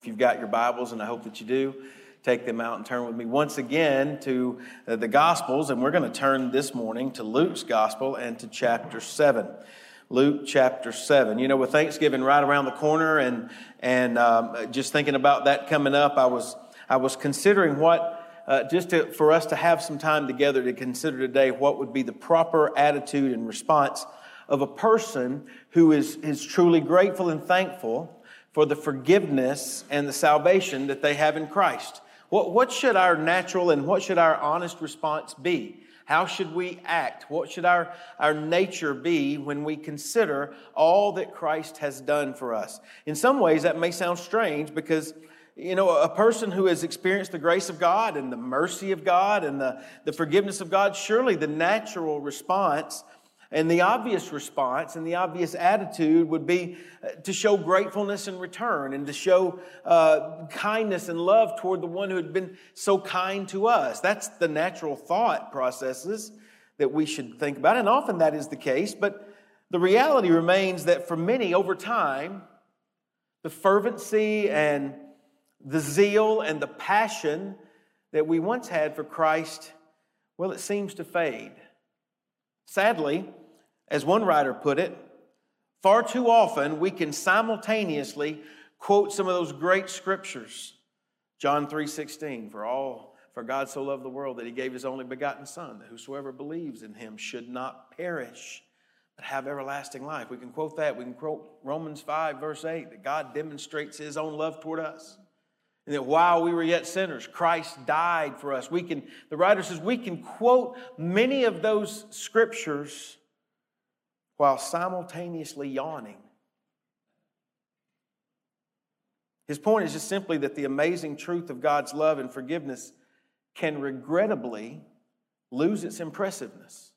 If you've got your Bibles, and I hope that you do, take them out and turn with me once again to uh, the Gospels, and we're going to turn this morning to Luke's Gospel and to chapter 7. Luke chapter 7. You know, with Thanksgiving right around the corner and, and um, just thinking about that coming up, I was, I was considering what, uh, just to, for us to have some time together to consider today what would be the proper attitude and response of a person who is, is truly grateful and thankful for the forgiveness and the salvation that they have in Christ. What, what should our natural and what should our honest response be? How should we act? What should our, our nature be when we consider all that Christ has done for us? In some ways, that may sound strange because, you know, a person who has experienced the grace of God and the mercy of God and the, the forgiveness of God, surely the natural response and the obvious response and the obvious attitude would be uh, to show gratefulness in return and to show uh, kindness and love toward the one who had been so kind to us. That's the natural thought processes that we should think about. And often that is the case, but the reality remains that for many over time, the fervency and the zeal and the passion that we once had for Christ, well, it seems to fade. Sadly, as one writer put it, far too often we can simultaneously quote some of those great scriptures. John 3:16, for all for God so loved the world that he gave his only begotten son that whosoever believes in him should not perish but have everlasting life. We can quote that. We can quote Romans 5 verse 8 that God demonstrates his own love toward us. And that while we were yet sinners, Christ died for us. We can, the writer says, we can quote many of those scriptures while simultaneously yawning. His point is just simply that the amazing truth of God's love and forgiveness can regrettably lose its impressiveness.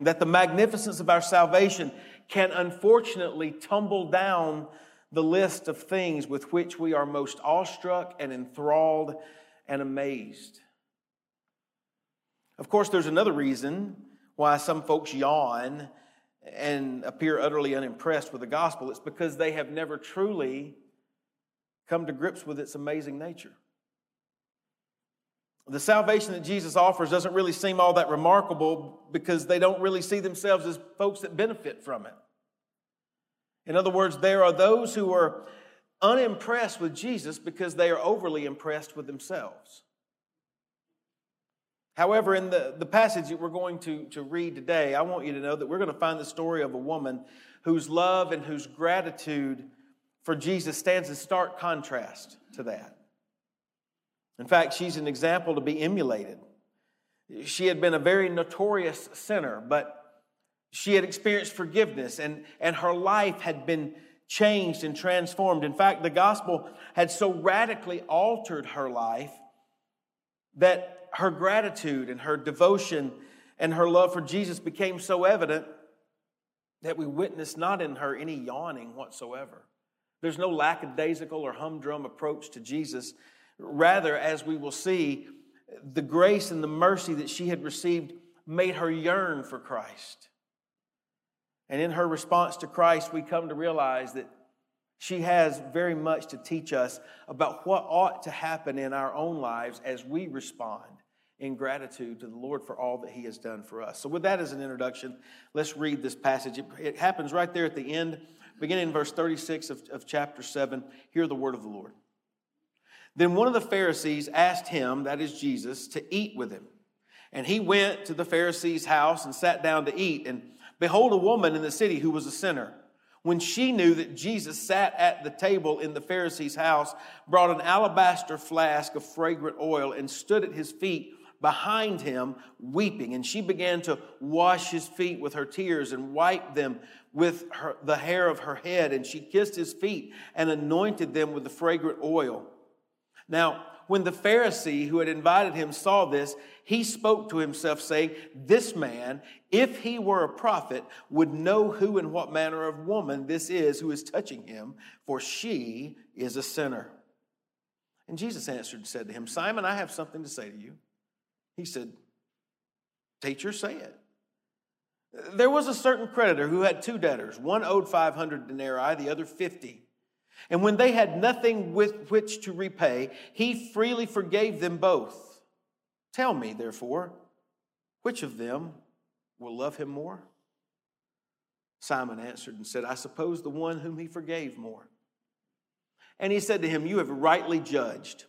That the magnificence of our salvation can unfortunately tumble down the list of things with which we are most awestruck and enthralled and amazed. Of course, there's another reason why some folks yawn and appear utterly unimpressed with the gospel. It's because they have never truly come to grips with its amazing nature. The salvation that Jesus offers doesn't really seem all that remarkable because they don't really see themselves as folks that benefit from it. In other words, there are those who are unimpressed with Jesus because they are overly impressed with themselves. However, in the, the passage that we're going to, to read today, I want you to know that we're going to find the story of a woman whose love and whose gratitude for Jesus stands in stark contrast to that. In fact, she's an example to be emulated. She had been a very notorious sinner, but she had experienced forgiveness and, and her life had been changed and transformed. In fact, the gospel had so radically altered her life that her gratitude and her devotion and her love for Jesus became so evident that we witnessed not in her any yawning whatsoever. There's no lackadaisical or humdrum approach to Jesus. Rather, as we will see, the grace and the mercy that she had received made her yearn for Christ. And in her response to Christ, we come to realize that she has very much to teach us about what ought to happen in our own lives as we respond in gratitude to the Lord for all that He has done for us. So, with that as an introduction, let's read this passage. It, it happens right there at the end, beginning in verse 36 of, of chapter 7. Hear the word of the Lord. Then one of the Pharisees asked him, that is Jesus, to eat with him. And he went to the Pharisee's house and sat down to eat. And behold, a woman in the city who was a sinner when she knew that Jesus sat at the table in the Pharisee's house, brought an alabaster flask of fragrant oil and stood at his feet behind him, weeping. And she began to wash his feet with her tears and wipe them with her, the hair of her head. And she kissed his feet and anointed them with the fragrant oil. Now, when the Pharisee who had invited him saw this, he spoke to himself, saying, This man, if he were a prophet, would know who and what manner of woman this is who is touching him, for she is a sinner. And Jesus answered and said to him, Simon, I have something to say to you. He said, Teacher, say it. There was a certain creditor who had two debtors. One owed 500 denarii, the other 50. And when they had nothing with which to repay, he freely forgave them both. Tell me, therefore, which of them will love him more? Simon answered and said, I suppose the one whom he forgave more. And he said to him, You have rightly judged.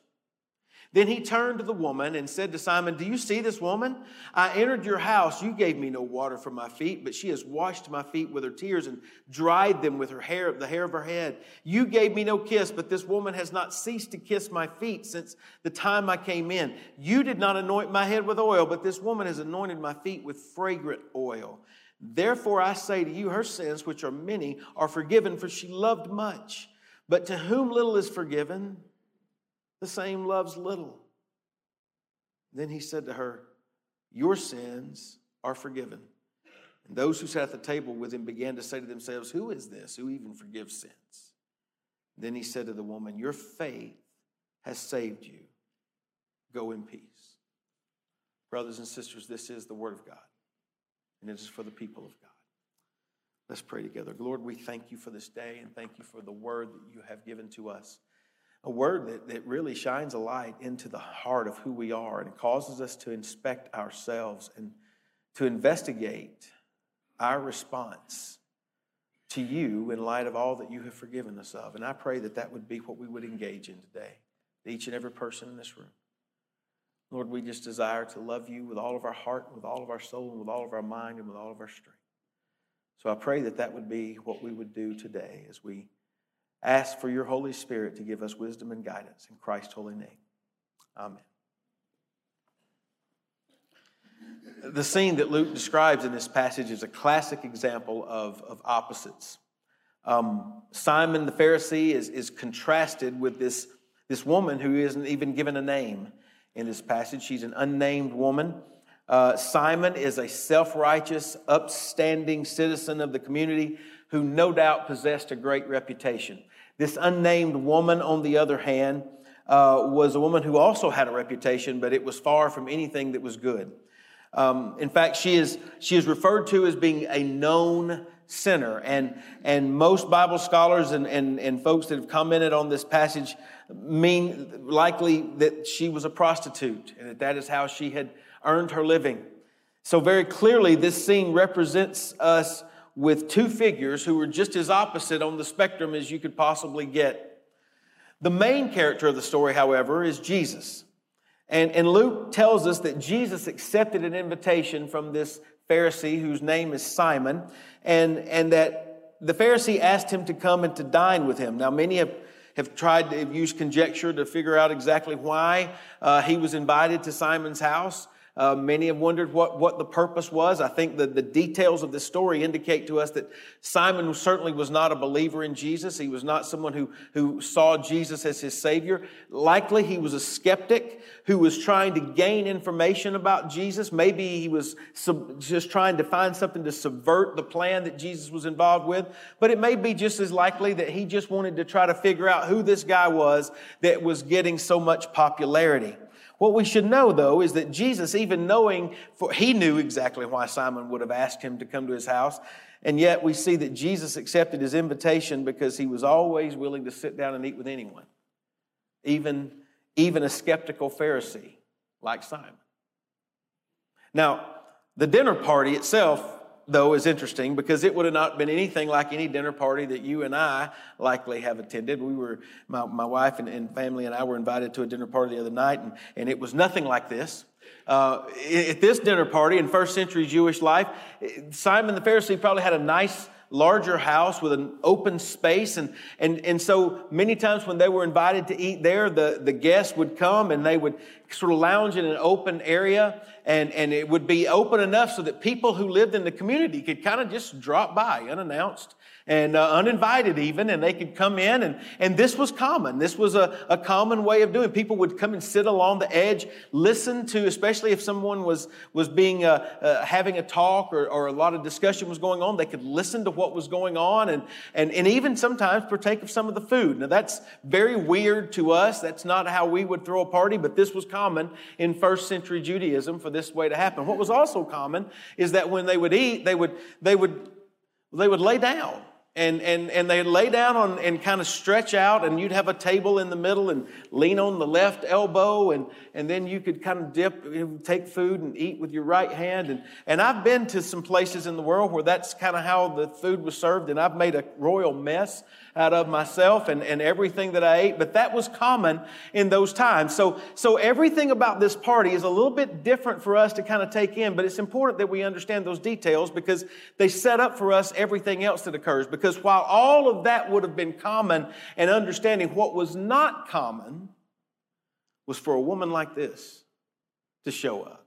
Then he turned to the woman and said to Simon, Do you see this woman? I entered your house. You gave me no water for my feet, but she has washed my feet with her tears and dried them with her hair, the hair of her head. You gave me no kiss, but this woman has not ceased to kiss my feet since the time I came in. You did not anoint my head with oil, but this woman has anointed my feet with fragrant oil. Therefore I say to you, her sins, which are many, are forgiven, for she loved much. But to whom little is forgiven, the same loves little. Then he said to her, Your sins are forgiven. And those who sat at the table with him began to say to themselves, Who is this who even forgives sins? Then he said to the woman, Your faith has saved you. Go in peace. Brothers and sisters, this is the word of God, and it is for the people of God. Let's pray together. Lord, we thank you for this day and thank you for the word that you have given to us a word that, that really shines a light into the heart of who we are and causes us to inspect ourselves and to investigate our response to you in light of all that you have forgiven us of. And I pray that that would be what we would engage in today, each and every person in this room. Lord, we just desire to love you with all of our heart, with all of our soul, and with all of our mind, and with all of our strength. So I pray that that would be what we would do today as we ask for your Holy Spirit to give us wisdom and guidance in Christ's holy name. Amen. The scene that Luke describes in this passage is a classic example of, of opposites. Um, Simon the Pharisee is, is contrasted with this, this woman who isn't even given a name in this passage. She's an unnamed woman. Uh, Simon is a self righteous, upstanding citizen of the community who no doubt possessed a great reputation. This unnamed woman, on the other hand, uh, was a woman who also had a reputation, but it was far from anything that was good. Um, in fact, she is, she is referred to as being a known sinner. And, and most Bible scholars and, and, and folks that have commented on this passage mean likely that she was a prostitute and that that is how she had earned her living. So, very clearly, this scene represents us with two figures who were just as opposite on the spectrum as you could possibly get. The main character of the story, however, is Jesus. And, and Luke tells us that Jesus accepted an invitation from this Pharisee whose name is Simon, and, and that the Pharisee asked him to come and to dine with him. Now, many have, have tried to use conjecture to figure out exactly why uh, he was invited to Simon's house. Uh, many have wondered what, what the purpose was. I think that the details of the story indicate to us that Simon certainly was not a believer in Jesus. He was not someone who, who saw Jesus as his Savior. Likely he was a skeptic who was trying to gain information about Jesus. Maybe he was sub, just trying to find something to subvert the plan that Jesus was involved with. But it may be just as likely that he just wanted to try to figure out who this guy was that was getting so much popularity. What we should know, though, is that Jesus, even knowing, for he knew exactly why Simon would have asked him to come to his house. And yet we see that Jesus accepted his invitation because he was always willing to sit down and eat with anyone, even, even a skeptical Pharisee like Simon. Now, the dinner party itself though, is interesting because it would have not been anything like any dinner party that you and I likely have attended. We were, my, my wife and, and family and I were invited to a dinner party the other night, and, and it was nothing like this. Uh, at this dinner party in first century Jewish life, Simon the Pharisee probably had a nice larger house with an open space. And, and, and so many times when they were invited to eat there, the, the guests would come and they would sort of lounge in an open area. And, and it would be open enough so that people who lived in the community could kind of just drop by unannounced and uh, uninvited even, and they could come in. And, and this was common. This was a, a common way of doing. People would come and sit along the edge, listen to, especially if someone was, was being, uh, uh, having a talk or, or a lot of discussion was going on, they could listen to what was going on and, and, and even sometimes partake of some of the food. Now that's very weird to us. That's not how we would throw a party, but this was common in first century Judaism for this way to happen. What was also common is that when they would eat, they would, they would, they would lay down and, and, and they'd lay down on, and kind of stretch out, and you'd have a table in the middle and lean on the left elbow, and, and then you could kind of dip, take food and eat with your right hand. And, and I've been to some places in the world where that's kind of how the food was served, and I've made a royal mess out of myself and, and everything that I ate, but that was common in those times. So, so everything about this party is a little bit different for us to kind of take in, but it's important that we understand those details because they set up for us everything else that occurs. Because while all of that would have been common and understanding what was not common was for a woman like this to show up.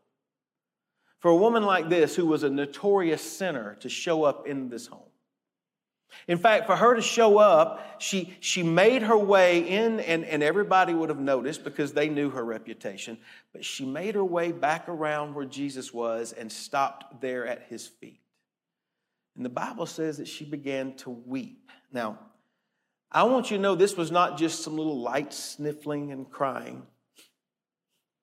For a woman like this who was a notorious sinner to show up in this home. In fact, for her to show up, she, she made her way in, and, and everybody would have noticed because they knew her reputation, but she made her way back around where Jesus was and stopped there at his feet. And the Bible says that she began to weep. Now, I want you to know this was not just some little light sniffling and crying.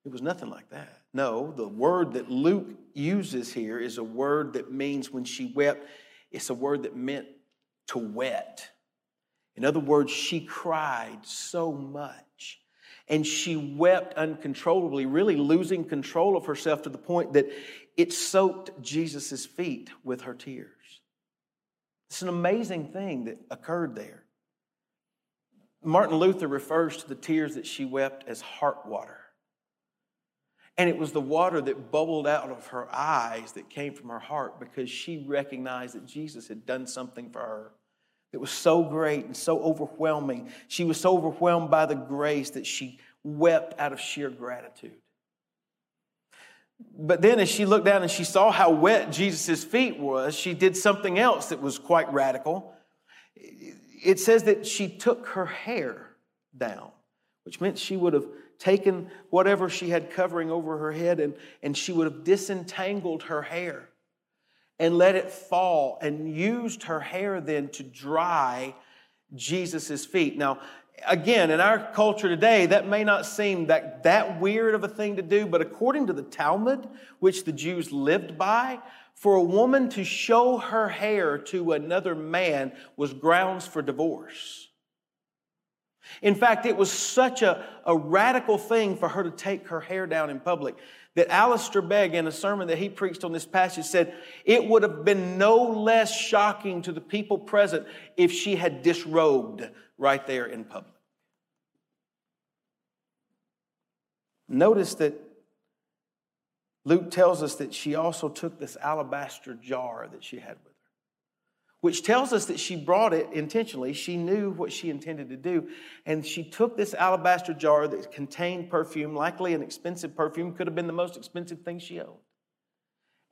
It was nothing like that. No, the word that Luke uses here is a word that means when she wept, it's a word that meant to wet. In other words, she cried so much and she wept uncontrollably, really losing control of herself to the point that it soaked Jesus' feet with her tears. It's an amazing thing that occurred there. Martin Luther refers to the tears that she wept as heart water. And it was the water that bubbled out of her eyes that came from her heart because she recognized that Jesus had done something for her. It was so great and so overwhelming. She was so overwhelmed by the grace that she wept out of sheer gratitude. But then, as she looked down and she saw how wet Jesus' feet was, she did something else that was quite radical. It says that she took her hair down, which meant she would have taken whatever she had covering over her head and, and she would have disentangled her hair and let it fall and used her hair then to dry Jesus' feet. Now, again, in our culture today, that may not seem that, that weird of a thing to do, but according to the Talmud, which the Jews lived by, for a woman to show her hair to another man was grounds for divorce. In fact, it was such a, a radical thing for her to take her hair down in public that Alistair Begg, in a sermon that he preached on this passage, said it would have been no less shocking to the people present if she had disrobed right there in public. Notice that Luke tells us that she also took this alabaster jar that she had with which tells us that she brought it intentionally. She knew what she intended to do. And she took this alabaster jar that contained perfume, likely an expensive perfume, could have been the most expensive thing she owned.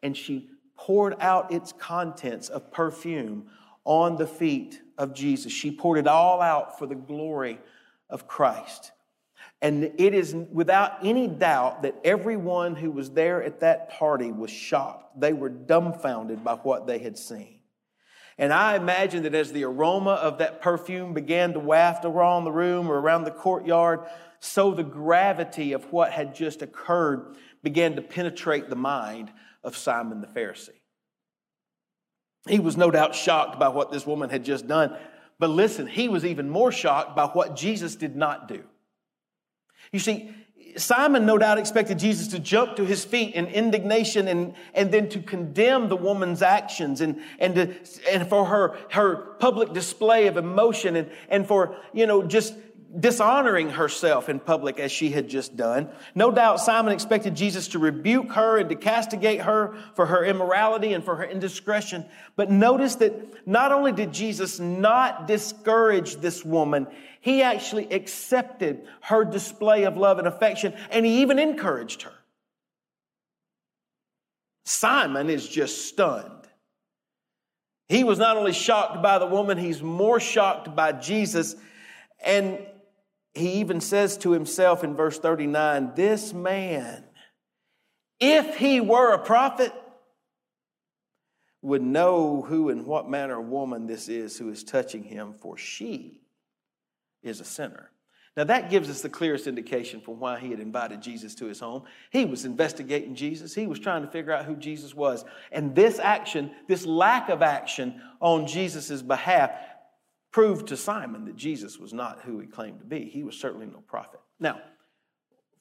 And she poured out its contents of perfume on the feet of Jesus. She poured it all out for the glory of Christ. And it is without any doubt that everyone who was there at that party was shocked. They were dumbfounded by what they had seen. And I imagine that as the aroma of that perfume began to waft around the room or around the courtyard, so the gravity of what had just occurred began to penetrate the mind of Simon the Pharisee. He was no doubt shocked by what this woman had just done. But listen, he was even more shocked by what Jesus did not do. You see, Simon no doubt expected Jesus to jump to his feet in indignation and, and then to condemn the woman's actions and, and, to, and for her, her public display of emotion and, and for, you know, just dishonoring herself in public as she had just done. No doubt Simon expected Jesus to rebuke her and to castigate her for her immorality and for her indiscretion. But notice that not only did Jesus not discourage this woman, he actually accepted her display of love and affection and he even encouraged her. Simon is just stunned. He was not only shocked by the woman, he's more shocked by Jesus. And he even says to himself in verse 39 this man, if he were a prophet, would know who and what manner of woman this is who is touching him, for she is a sinner. Now, that gives us the clearest indication for why he had invited Jesus to his home. He was investigating Jesus, he was trying to figure out who Jesus was. And this action, this lack of action on Jesus' behalf, proved to Simon that Jesus was not who he claimed to be. He was certainly no prophet. Now,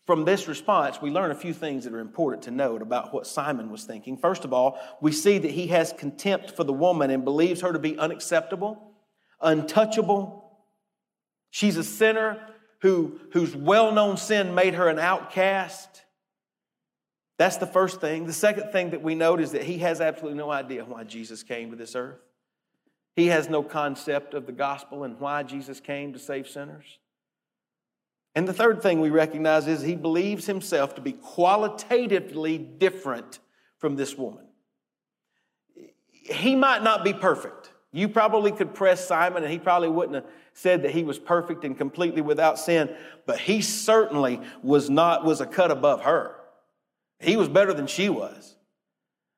from this response, we learn a few things that are important to note about what Simon was thinking. First of all, we see that he has contempt for the woman and believes her to be unacceptable, untouchable. She's a sinner who, whose well known sin made her an outcast. That's the first thing. The second thing that we note is that he has absolutely no idea why Jesus came to this earth. He has no concept of the gospel and why Jesus came to save sinners. And the third thing we recognize is he believes himself to be qualitatively different from this woman. He might not be perfect. You probably could press Simon, and he probably wouldn't have said that he was perfect and completely without sin, but he certainly was not, was a cut above her. He was better than she was.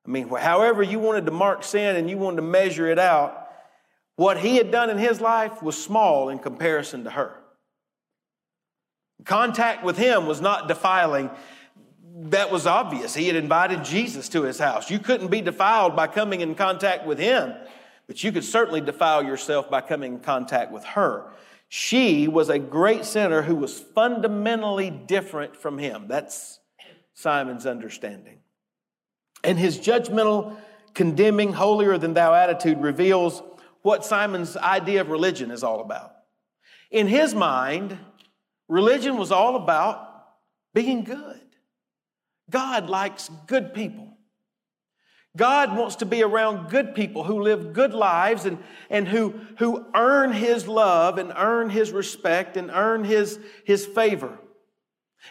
I mean, however you wanted to mark sin and you wanted to measure it out, what he had done in his life was small in comparison to her. Contact with him was not defiling. That was obvious. He had invited Jesus to his house. You couldn't be defiled by coming in contact with him. But you could certainly defile yourself by coming in contact with her. She was a great sinner who was fundamentally different from him. That's Simon's understanding. And his judgmental, condemning, holier than thou attitude reveals what Simon's idea of religion is all about. In his mind, religion was all about being good. God likes good people. God wants to be around good people who live good lives and, and who, who earn His love and earn His respect and earn His, His favor.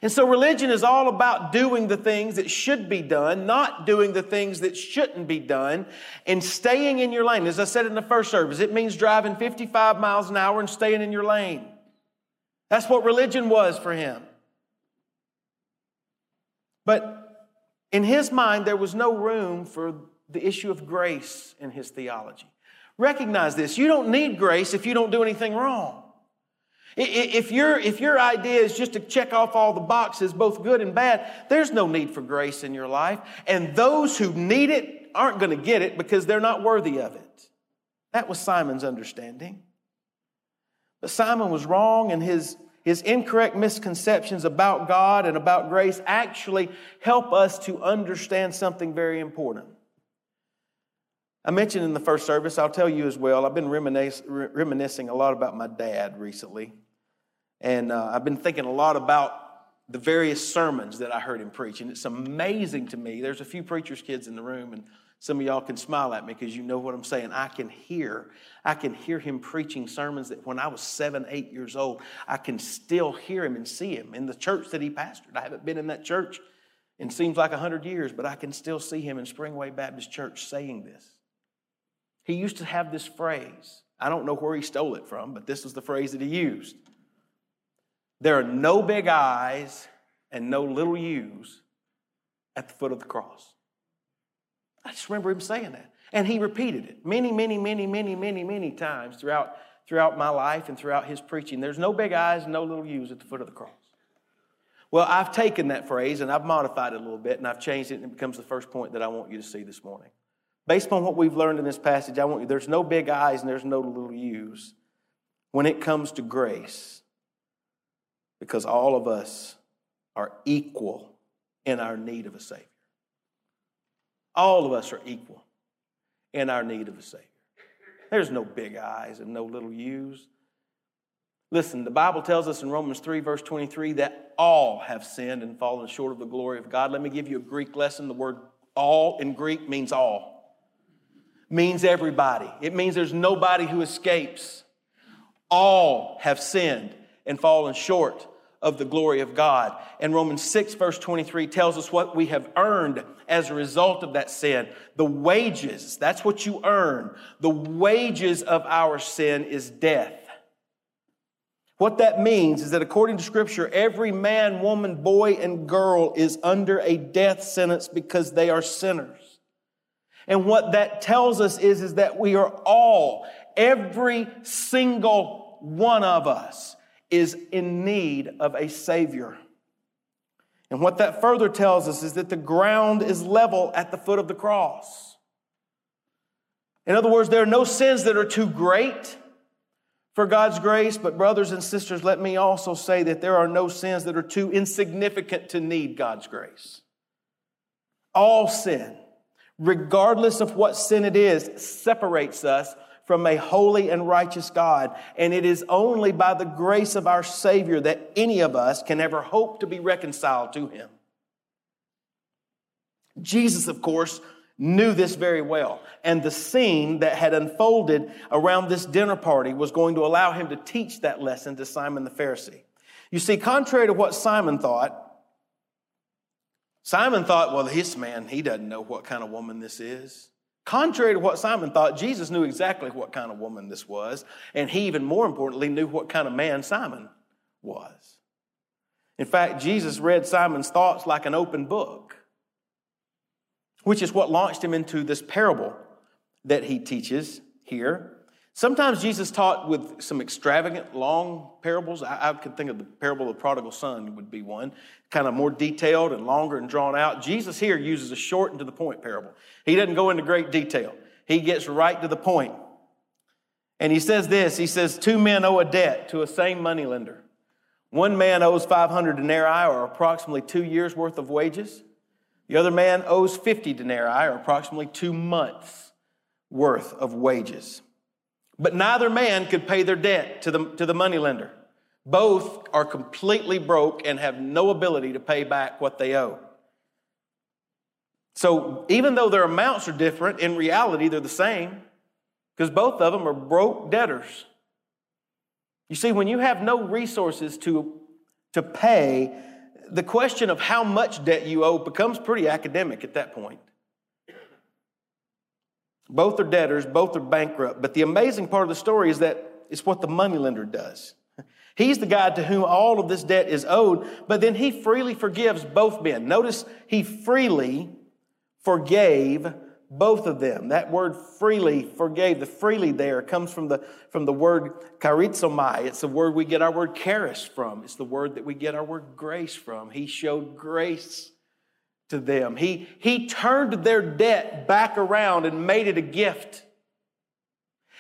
And so religion is all about doing the things that should be done, not doing the things that shouldn't be done, and staying in your lane. As I said in the first service, it means driving 55 miles an hour and staying in your lane. That's what religion was for him. But in his mind, there was no room for the issue of grace in his theology. Recognize this you don't need grace if you don't do anything wrong. If, your if your idea is just to check off all the boxes, both good and bad, there's no need for grace in your life. And those who need it aren't going to get it because they're not worthy of it. That was Simon's understanding. But Simon was wrong in his his incorrect misconceptions about God and about grace actually help us to understand something very important. I mentioned in the first service, I'll tell you as well, I've been reminiscing a lot about my dad recently. And uh, I've been thinking a lot about the various sermons that I heard him preach. And it's amazing to me. There's a few preacher's kids in the room, and some of y'all can smile at me because you know what I'm saying. I can hear, I can hear him preaching sermons that when I was seven, eight years old, I can still hear him and see him in the church that he pastored. I haven't been in that church in seems like a hundred years, but I can still see him in Springway Baptist Church saying this. He used to have this phrase. I don't know where he stole it from, but this was the phrase that he used. There are no big I's and no little U's at the foot of the cross. I just remember him saying that. And he repeated it many, many, many, many, many, many times throughout, throughout my life and throughout his preaching. There's no big I's and no little U's at the foot of the cross. Well, I've taken that phrase and I've modified it a little bit and I've changed it and it becomes the first point that I want you to see this morning. Based on what we've learned in this passage, I want you, there's no big I's and there's no little U's when it comes to grace because all of us are equal in our need of a Savior. All of us are equal in our need of a Savior. There's no big I's and no little U's. Listen, the Bible tells us in Romans 3, verse 23, that all have sinned and fallen short of the glory of God. Let me give you a Greek lesson. The word all in Greek means all, means everybody. It means there's nobody who escapes. All have sinned and fallen short of the glory of God. And Romans 6, verse 23 tells us what we have earned as a result of that sin. The wages, that's what you earn. The wages of our sin is death. What that means is that according to Scripture, every man, woman, boy, and girl is under a death sentence because they are sinners. And what that tells us is, is that we are all, every single one of us, is in need of a Savior. And what that further tells us is that the ground is level at the foot of the cross. In other words, there are no sins that are too great for God's grace, but brothers and sisters, let me also say that there are no sins that are too insignificant to need God's grace. All sin, regardless of what sin it is, separates us from a holy and righteous God. And it is only by the grace of our Savior that any of us can ever hope to be reconciled to Him. Jesus, of course, knew this very well. And the scene that had unfolded around this dinner party was going to allow him to teach that lesson to Simon the Pharisee. You see, contrary to what Simon thought, Simon thought, well, this man, he doesn't know what kind of woman this is. Contrary to what Simon thought, Jesus knew exactly what kind of woman this was, and he even more importantly knew what kind of man Simon was. In fact, Jesus read Simon's thoughts like an open book, which is what launched him into this parable that he teaches here. Sometimes Jesus taught with some extravagant, long parables. I, I could think of the parable of the prodigal son would be one, kind of more detailed and longer and drawn out. Jesus here uses a short and to the point parable. He doesn't go into great detail. He gets right to the point. And he says this, he says, two men owe a debt to a same moneylender. One man owes 500 denarii or approximately two years worth of wages. The other man owes 50 denarii or approximately two months worth of wages. But neither man could pay their debt to the, to the moneylender. Both are completely broke and have no ability to pay back what they owe. So even though their amounts are different, in reality they're the same because both of them are broke debtors. You see, when you have no resources to, to pay, the question of how much debt you owe becomes pretty academic at that point. Both are debtors, both are bankrupt. But the amazing part of the story is that it's what the moneylender does. He's the guy to whom all of this debt is owed, but then he freely forgives both men. Notice he freely forgave both of them. That word freely forgave, the freely there comes from the, from the word charizomai. It's the word we get our word charis from. It's the word that we get our word grace from. He showed grace to them. He, he turned their debt back around and made it a gift.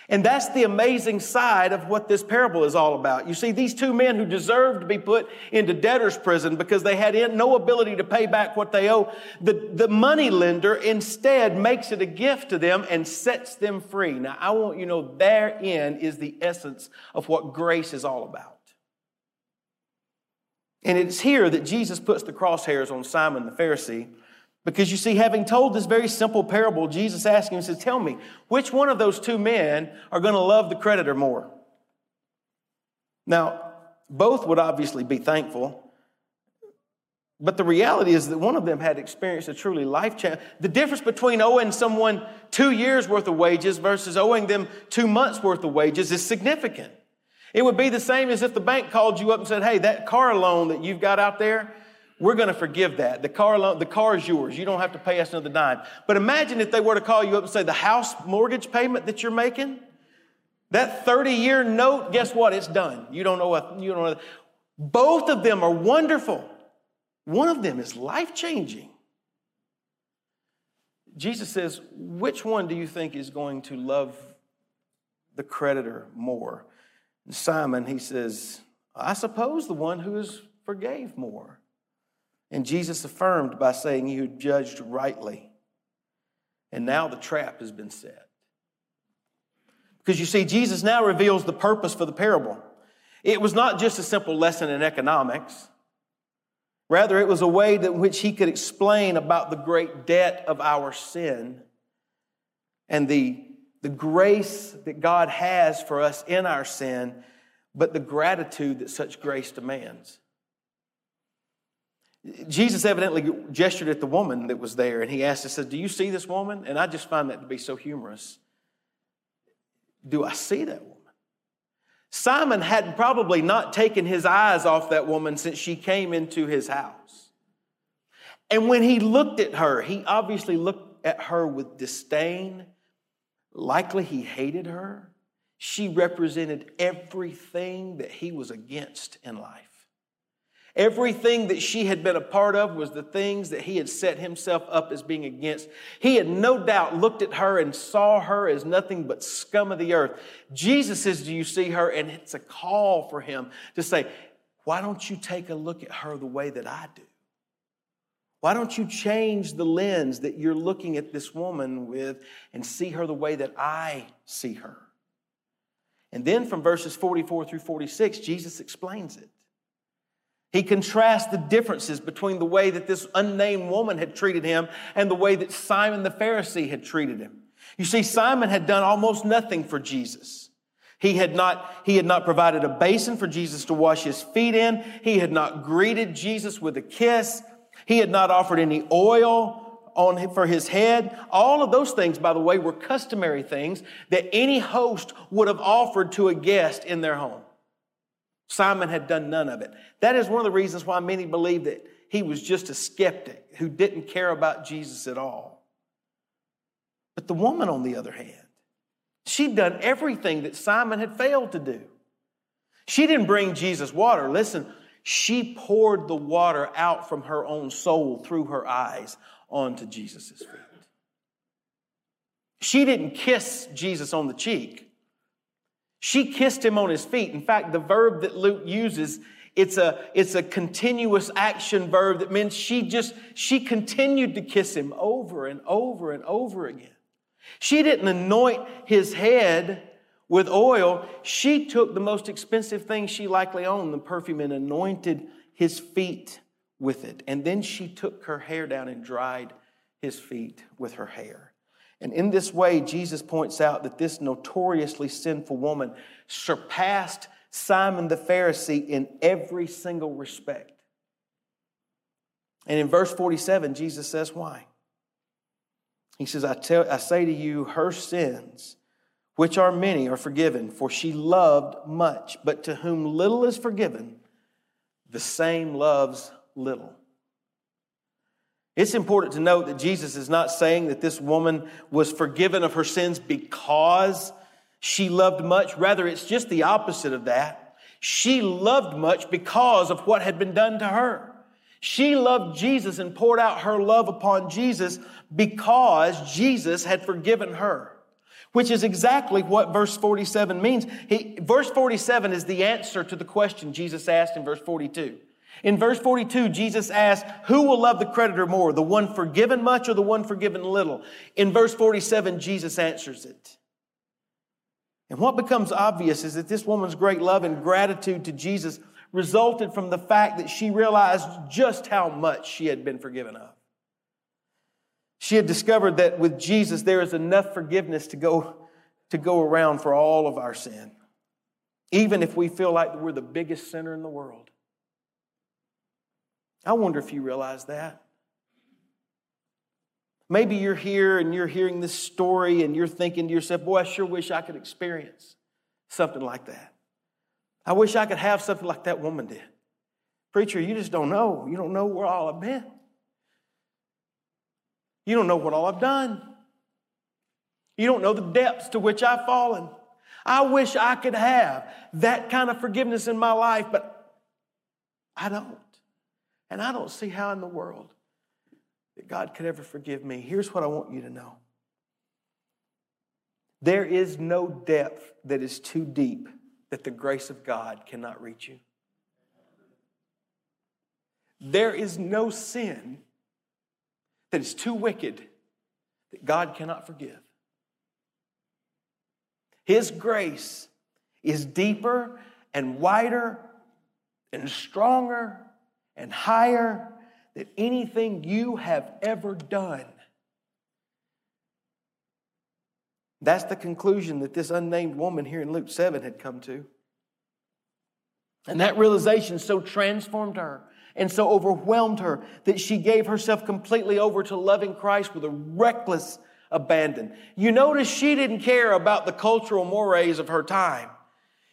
And that's the amazing side of what this parable is all about. You see, these two men who deserved to be put into debtor's prison because they had no ability to pay back what they owe, the, the money lender instead makes it a gift to them and sets them free. Now, I want you to know therein is the essence of what grace is all about. And it's here that Jesus puts the crosshairs on Simon the Pharisee. Because you see, having told this very simple parable, Jesus asked him, He says, Tell me, which one of those two men are going to love the creditor more? Now, both would obviously be thankful. But the reality is that one of them had experienced a truly life change. The difference between owing someone two years worth of wages versus owing them two months worth of wages is significant. It would be the same as if the bank called you up and said, Hey, that car loan that you've got out there, we're going to forgive that. The car loan, the car is yours. You don't have to pay us another dime. But imagine if they were to call you up and say, The house mortgage payment that you're making, that 30 year note, guess what? It's done. You don't know what, you don't know. Both of them are wonderful. One of them is life changing. Jesus says, which one do you think is going to love the creditor more? Simon, he says, I suppose the one who is forgave more. And Jesus affirmed by saying, You judged rightly. And now the trap has been set. Because you see, Jesus now reveals the purpose for the parable. It was not just a simple lesson in economics. Rather, it was a way in which he could explain about the great debt of our sin and the the grace that God has for us in our sin, but the gratitude that such grace demands. Jesus evidently gestured at the woman that was there and he asked, He said, Do you see this woman? And I just find that to be so humorous. Do I see that woman? Simon had probably not taken his eyes off that woman since she came into his house. And when he looked at her, he obviously looked at her with disdain Likely he hated her. she represented everything that he was against in life. Everything that she had been a part of was the things that he had set himself up as being against. He had no doubt looked at her and saw her as nothing but scum of the earth. Jesus says, Do you see her? And it's a call for him to say, Why don't you take a look at her the way that I do? Why don't you change the lens that you're looking at this woman with and see her the way that I see her? And then from verses 44 through 46, Jesus explains it. He contrasts the differences between the way that this unnamed woman had treated him and the way that Simon the Pharisee had treated him. You see, Simon had done almost nothing for Jesus. He had not, he had not provided a basin for Jesus to wash his feet in. He had not greeted Jesus with a kiss. He had not offered any oil on for his head. All of those things, by the way, were customary things that any host would have offered to a guest in their home. Simon had done none of it. That is one of the reasons why many believe that he was just a skeptic who didn't care about Jesus at all. But the woman, on the other hand, she'd done everything that Simon had failed to do. She didn't bring Jesus water. Listen, she poured the water out from her own soul through her eyes onto Jesus' feet. She didn't kiss Jesus on the cheek. She kissed him on his feet. In fact, the verb that Luke uses, it's a, it's a continuous action verb that means she just, she continued to kiss him over and over and over again. She didn't anoint his head with oil. She took the most expensive thing she likely owned, the perfume, and anointed his feet with it. And then she took her hair down and dried his feet with her hair. And in this way, Jesus points out that this notoriously sinful woman surpassed Simon the Pharisee in every single respect. And in verse 47, Jesus says, Why? He says, I, tell, I say to you, her sins, which are many, are forgiven, for she loved much. But to whom little is forgiven, the same loves little. It's important to note that Jesus is not saying that this woman was forgiven of her sins because she loved much. Rather, it's just the opposite of that. She loved much because of what had been done to her. She loved Jesus and poured out her love upon Jesus because Jesus had forgiven her, which is exactly what verse 47 means. He, verse 47 is the answer to the question Jesus asked in verse 42. In verse 42, Jesus asks, Who will love the creditor more, the one forgiven much or the one forgiven little? In verse 47, Jesus answers it. And what becomes obvious is that this woman's great love and gratitude to Jesus resulted from the fact that she realized just how much she had been forgiven of. She had discovered that with Jesus, there is enough forgiveness to go, to go around for all of our sin, even if we feel like we're the biggest sinner in the world. I wonder if you realize that. Maybe you're here and you're hearing this story and you're thinking to yourself, boy, I sure wish I could experience something like that. I wish I could have something like that woman did. Preacher, you just don't know. You don't know where all I've been. You don't know what all I've done. You don't know the depths to which I've fallen. I wish I could have that kind of forgiveness in my life, but I don't. And I don't see how in the world that God could ever forgive me. Here's what I want you to know there is no depth that is too deep that the grace of God cannot reach you. There is no sin that is too wicked that God cannot forgive. His grace is deeper and wider and stronger and higher than anything you have ever done. That's the conclusion that this unnamed woman here in Luke 7 had come to. And that realization so transformed her and so overwhelmed her that she gave herself completely over to loving Christ with a reckless abandon. You notice she didn't care about the cultural mores of her time.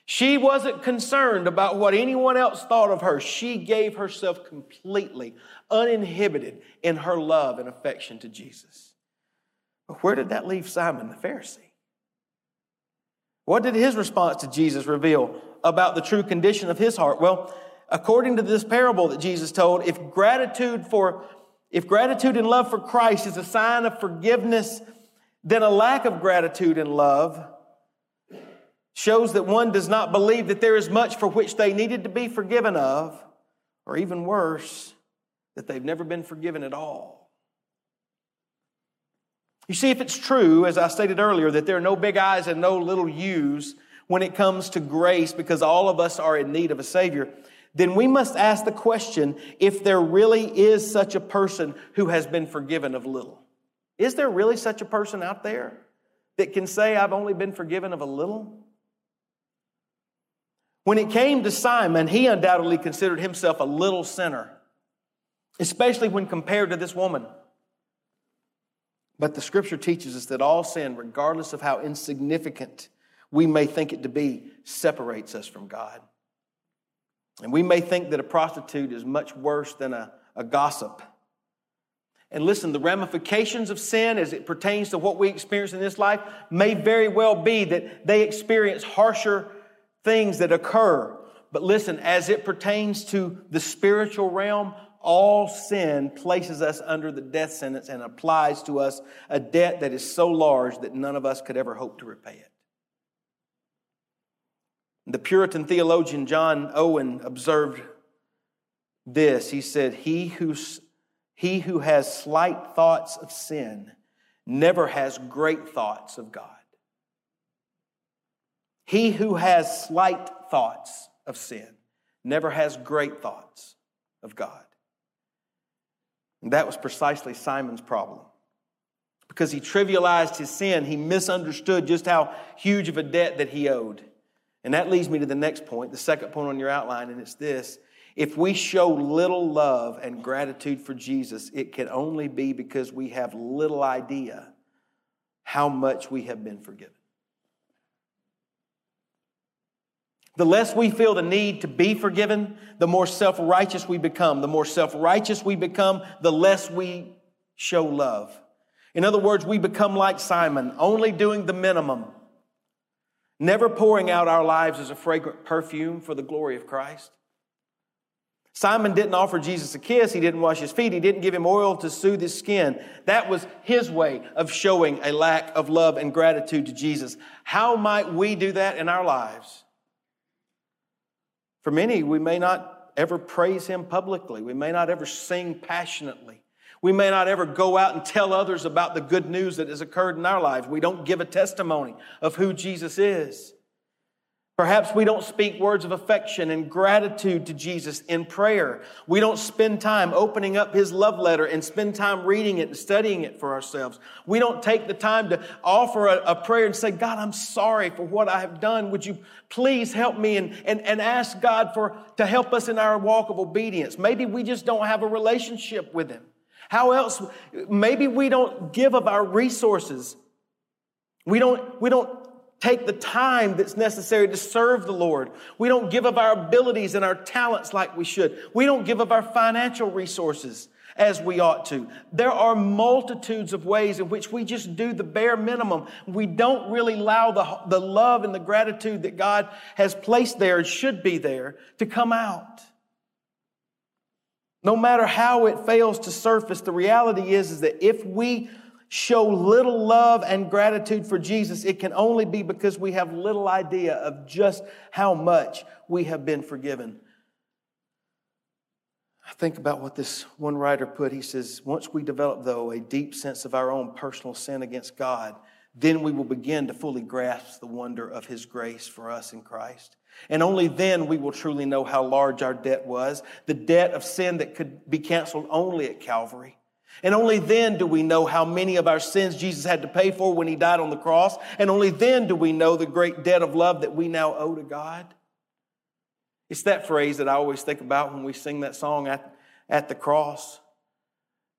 She wasn't concerned about what anyone else thought of her. She gave herself completely uninhibited in her love and affection to Jesus. But where did that leave Simon the Pharisee? What did his response to Jesus reveal about the true condition of his heart? Well, according to this parable that Jesus told, if gratitude for if gratitude and love for Christ is a sign of forgiveness, then a lack of gratitude and love shows that one does not believe that there is much for which they needed to be forgiven of, or even worse, that they've never been forgiven at all. You see, if it's true, as I stated earlier, that there are no big I's and no little U's when it comes to grace because all of us are in need of a Savior, then we must ask the question if there really is such a person who has been forgiven of little. Is there really such a person out there that can say, I've only been forgiven of a little? When it came to Simon, he undoubtedly considered himself a little sinner, especially when compared to this woman. But the scripture teaches us that all sin, regardless of how insignificant we may think it to be, separates us from God. And we may think that a prostitute is much worse than a, a gossip. And listen, the ramifications of sin as it pertains to what we experience in this life may very well be that they experience harsher things that occur. But listen, as it pertains to the spiritual realm, all sin places us under the death sentence and applies to us a debt that is so large that none of us could ever hope to repay it. The Puritan theologian John Owen observed this. He said, He who, he who has slight thoughts of sin never has great thoughts of God. He who has slight thoughts of sin never has great thoughts of God. And that was precisely Simon's problem. Because he trivialized his sin, he misunderstood just how huge of a debt that he owed. And that leads me to the next point, the second point on your outline, and it's this. If we show little love and gratitude for Jesus, it can only be because we have little idea how much we have been forgiven. The less we feel the need to be forgiven, the more self righteous we become. The more self righteous we become, the less we show love. In other words, we become like Simon, only doing the minimum never pouring out our lives as a fragrant perfume for the glory of Christ. Simon didn't offer Jesus a kiss. He didn't wash his feet. He didn't give him oil to soothe his skin. That was his way of showing a lack of love and gratitude to Jesus. How might we do that in our lives? For many, we may not ever praise him publicly. We may not ever sing passionately. We may not ever go out and tell others about the good news that has occurred in our lives. We don't give a testimony of who Jesus is. Perhaps we don't speak words of affection and gratitude to Jesus in prayer. We don't spend time opening up his love letter and spend time reading it and studying it for ourselves. We don't take the time to offer a, a prayer and say, God, I'm sorry for what I have done. Would you please help me and, and, and ask God for, to help us in our walk of obedience? Maybe we just don't have a relationship with him. How else? Maybe we don't give of our resources. We don't, we don't take the time that's necessary to serve the Lord. We don't give of our abilities and our talents like we should. We don't give of our financial resources as we ought to. There are multitudes of ways in which we just do the bare minimum. We don't really allow the, the love and the gratitude that God has placed there and should be there to come out. No matter how it fails to surface, the reality is, is that if we show little love and gratitude for Jesus, it can only be because we have little idea of just how much we have been forgiven. I think about what this one writer put. He says, Once we develop, though, a deep sense of our own personal sin against God, then we will begin to fully grasp the wonder of His grace for us in Christ. And only then we will truly know how large our debt was, the debt of sin that could be canceled only at Calvary. And only then do we know how many of our sins Jesus had to pay for when he died on the cross. And only then do we know the great debt of love that we now owe to God. It's that phrase that I always think about when we sing that song at, at the cross.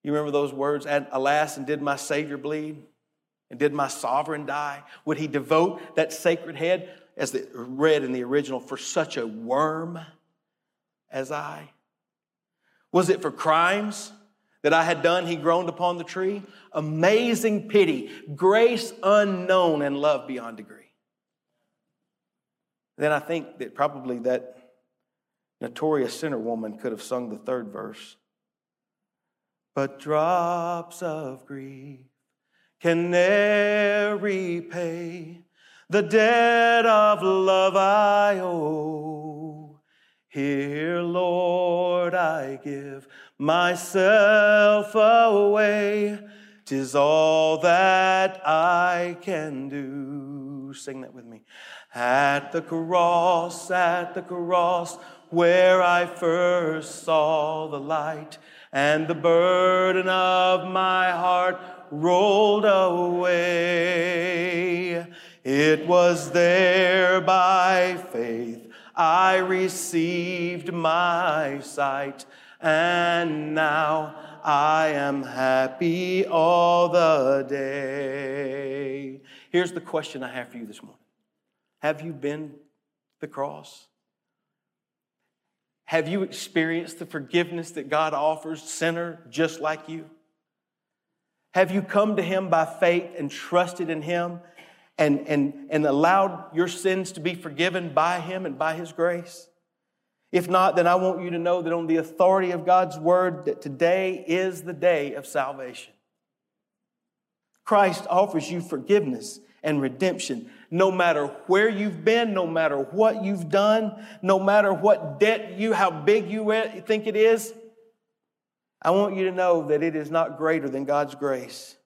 You remember those words, Alas, and did my Savior bleed? And did my sovereign die? Would he devote that sacred head? As the, read in the original, for such a worm as I? Was it for crimes that I had done he groaned upon the tree? Amazing pity, grace unknown, and love beyond degree. then I think that probably that notorious sinner woman could have sung the third verse. But drops of grief can ne'er repay the debt of love I owe. Here, Lord, I give myself away. Tis all that I can do. Sing that with me. At the cross, at the cross, where I first saw the light, and the burden of my heart rolled away. It was there by faith I received my sight, and now I am happy all the day. Here's the question I have for you this morning Have you been the cross? Have you experienced the forgiveness that God offers, sinner just like you? Have you come to Him by faith and trusted in Him and, and, and allowed your sins to be forgiven by Him and by His grace? If not, then I want you to know that on the authority of God's word, that today is the day of salvation. Christ offers you forgiveness and redemption no matter where you've been, no matter what you've done, no matter what debt you, how big you think it is. I want you to know that it is not greater than God's grace.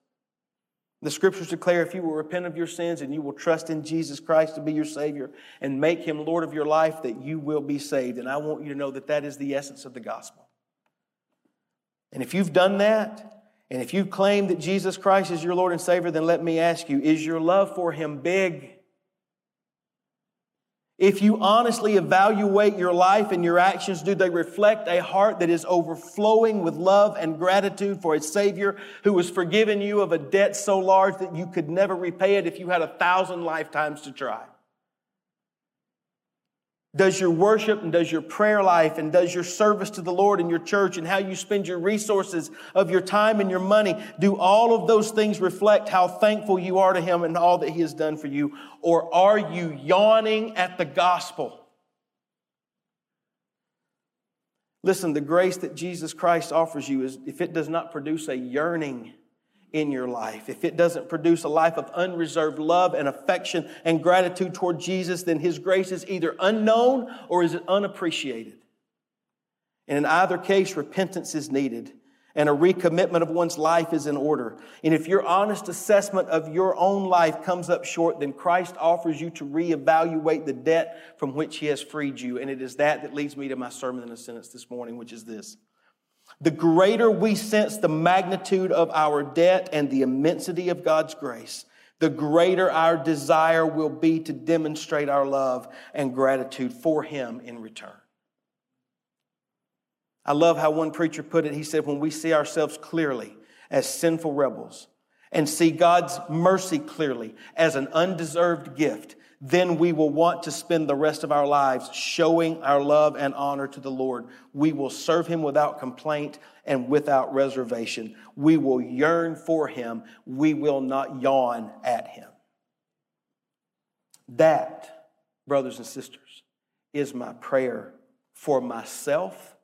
The scriptures declare if you will repent of your sins and you will trust in Jesus Christ to be your Savior and make Him Lord of your life, that you will be saved. And I want you to know that that is the essence of the gospel. And if you've done that, and if you claim that Jesus Christ is your Lord and Savior, then let me ask you is your love for Him big? If you honestly evaluate your life and your actions, do they reflect a heart that is overflowing with love and gratitude for a Savior who has forgiven you of a debt so large that you could never repay it if you had a thousand lifetimes to try? Does your worship and does your prayer life and does your service to the Lord in your church and how you spend your resources of your time and your money, do all of those things reflect how thankful you are to Him and all that He has done for you? Or are you yawning at the gospel? Listen, the grace that Jesus Christ offers you is if it does not produce a yearning in your life, if it doesn't produce a life of unreserved love and affection and gratitude toward Jesus, then His grace is either unknown or is it unappreciated. And in either case, repentance is needed and a recommitment of one's life is in order. And if your honest assessment of your own life comes up short, then Christ offers you to reevaluate the debt from which He has freed you. And it is that that leads me to my sermon in a sentence this morning, which is this the greater we sense the magnitude of our debt and the immensity of God's grace, the greater our desire will be to demonstrate our love and gratitude for Him in return. I love how one preacher put it. He said, When we see ourselves clearly as sinful rebels and see God's mercy clearly as an undeserved gift, then we will want to spend the rest of our lives showing our love and honor to the Lord. We will serve Him without complaint and without reservation. We will yearn for Him. We will not yawn at Him. That, brothers and sisters, is my prayer for myself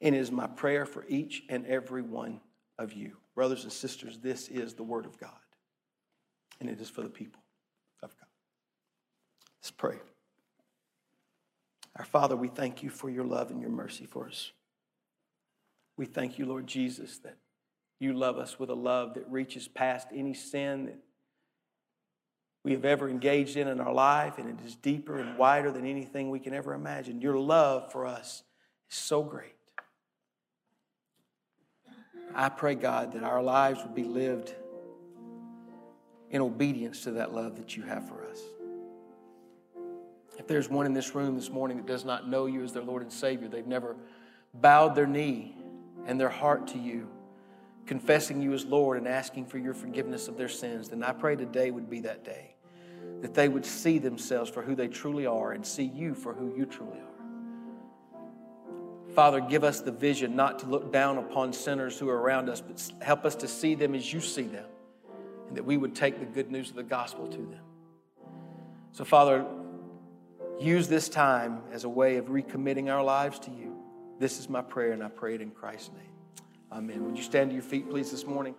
and is my prayer for each and every one of you. Brothers and sisters, this is the Word of God, and it is for the people. Let's pray. Our Father, we thank you for your love and your mercy for us. We thank you, Lord Jesus, that you love us with a love that reaches past any sin that we have ever engaged in in our life, and it is deeper and wider than anything we can ever imagine. Your love for us is so great. I pray, God, that our lives would be lived in obedience to that love that you have for us. If there's one in this room this morning that does not know you as their Lord and Savior, they've never bowed their knee and their heart to you, confessing you as Lord and asking for your forgiveness of their sins, then I pray today would be that day. That they would see themselves for who they truly are and see you for who you truly are. Father, give us the vision not to look down upon sinners who are around us, but help us to see them as you see them, and that we would take the good news of the gospel to them. So, Father, use this time as a way of recommitting our lives to you. This is my prayer, and I pray it in Christ's name. Amen. Would you stand to your feet, please, this morning?